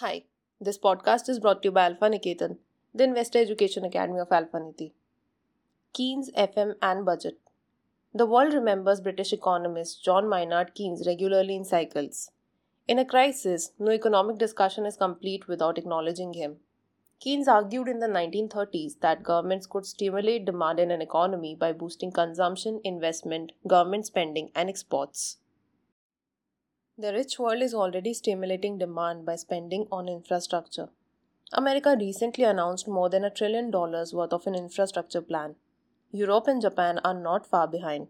Hi, this podcast is brought to you by Alpha Niketan, the Investor Education Academy of Alpha Niti. Keynes, FM, and Budget. The world remembers British economist John Maynard Keynes regularly in cycles. In a crisis, no economic discussion is complete without acknowledging him. Keynes argued in the 1930s that governments could stimulate demand in an economy by boosting consumption, investment, government spending, and exports. The rich world is already stimulating demand by spending on infrastructure. America recently announced more than a trillion dollars worth of an infrastructure plan. Europe and Japan are not far behind.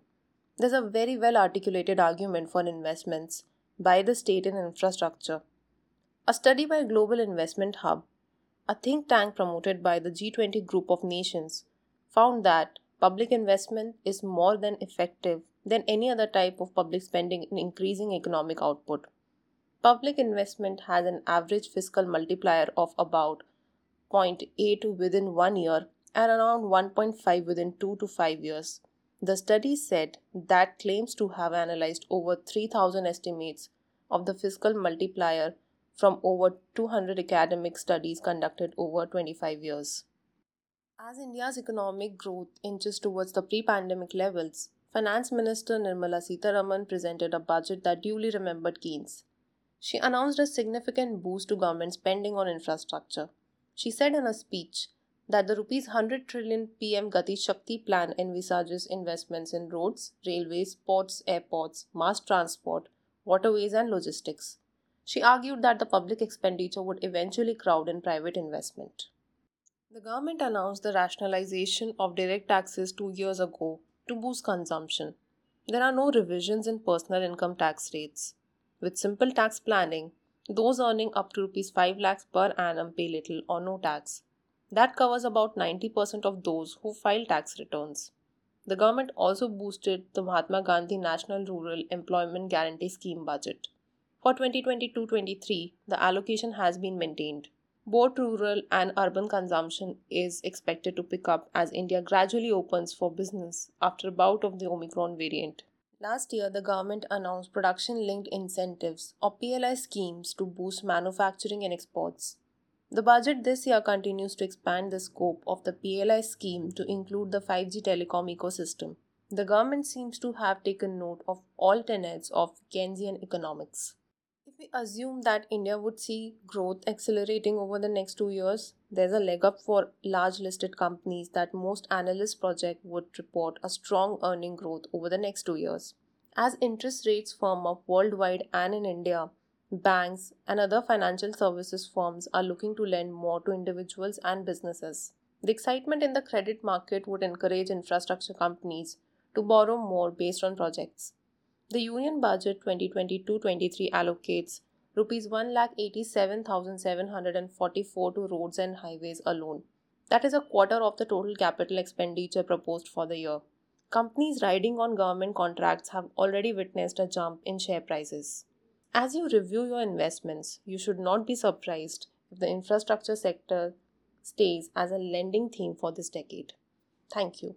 There's a very well articulated argument for investments by the state in infrastructure. A study by Global Investment Hub, a think tank promoted by the G20 group of nations, found that public investment is more than effective than any other type of public spending in increasing economic output. Public investment has an average fiscal multiplier of about 0.8 within one year and around 1.5 within 2 to 5 years. The study said that claims to have analyzed over 3000 estimates of the fiscal multiplier from over 200 academic studies conducted over 25 years. As India's economic growth inches towards the pre pandemic levels, Finance Minister Nirmala Sitharaman presented a budget that duly remembered Keynes. She announced a significant boost to government spending on infrastructure. She said in a speech that the rupees 100 trillion PM Gati Shakti plan envisages investments in roads, railways, ports, airports, mass transport, waterways, and logistics. She argued that the public expenditure would eventually crowd in private investment. The government announced the rationalization of direct taxes two years ago to boost consumption. There are no revisions in personal income tax rates. With simple tax planning, those earning up to rupees 5 lakhs per annum pay little or no tax. That covers about 90% of those who file tax returns. The government also boosted the Mahatma Gandhi National Rural Employment Guarantee Scheme budget. For 2022 23, the allocation has been maintained. Both rural and urban consumption is expected to pick up as India gradually opens for business after a bout of the Omicron variant. Last year, the government announced production linked incentives or PLI schemes to boost manufacturing and exports. The budget this year continues to expand the scope of the PLI scheme to include the 5G telecom ecosystem. The government seems to have taken note of all tenets of Keynesian economics. We assume that India would see growth accelerating over the next two years, there's a leg up for large listed companies that most analysts project would report a strong earning growth over the next two years. As interest rates firm up worldwide and in India, banks and other financial services firms are looking to lend more to individuals and businesses. The excitement in the credit market would encourage infrastructure companies to borrow more based on projects. The Union Budget 2022-23 allocates rupees 1,87,744 to roads and highways alone. That is a quarter of the total capital expenditure proposed for the year. Companies riding on government contracts have already witnessed a jump in share prices. As you review your investments, you should not be surprised if the infrastructure sector stays as a lending theme for this decade. Thank you.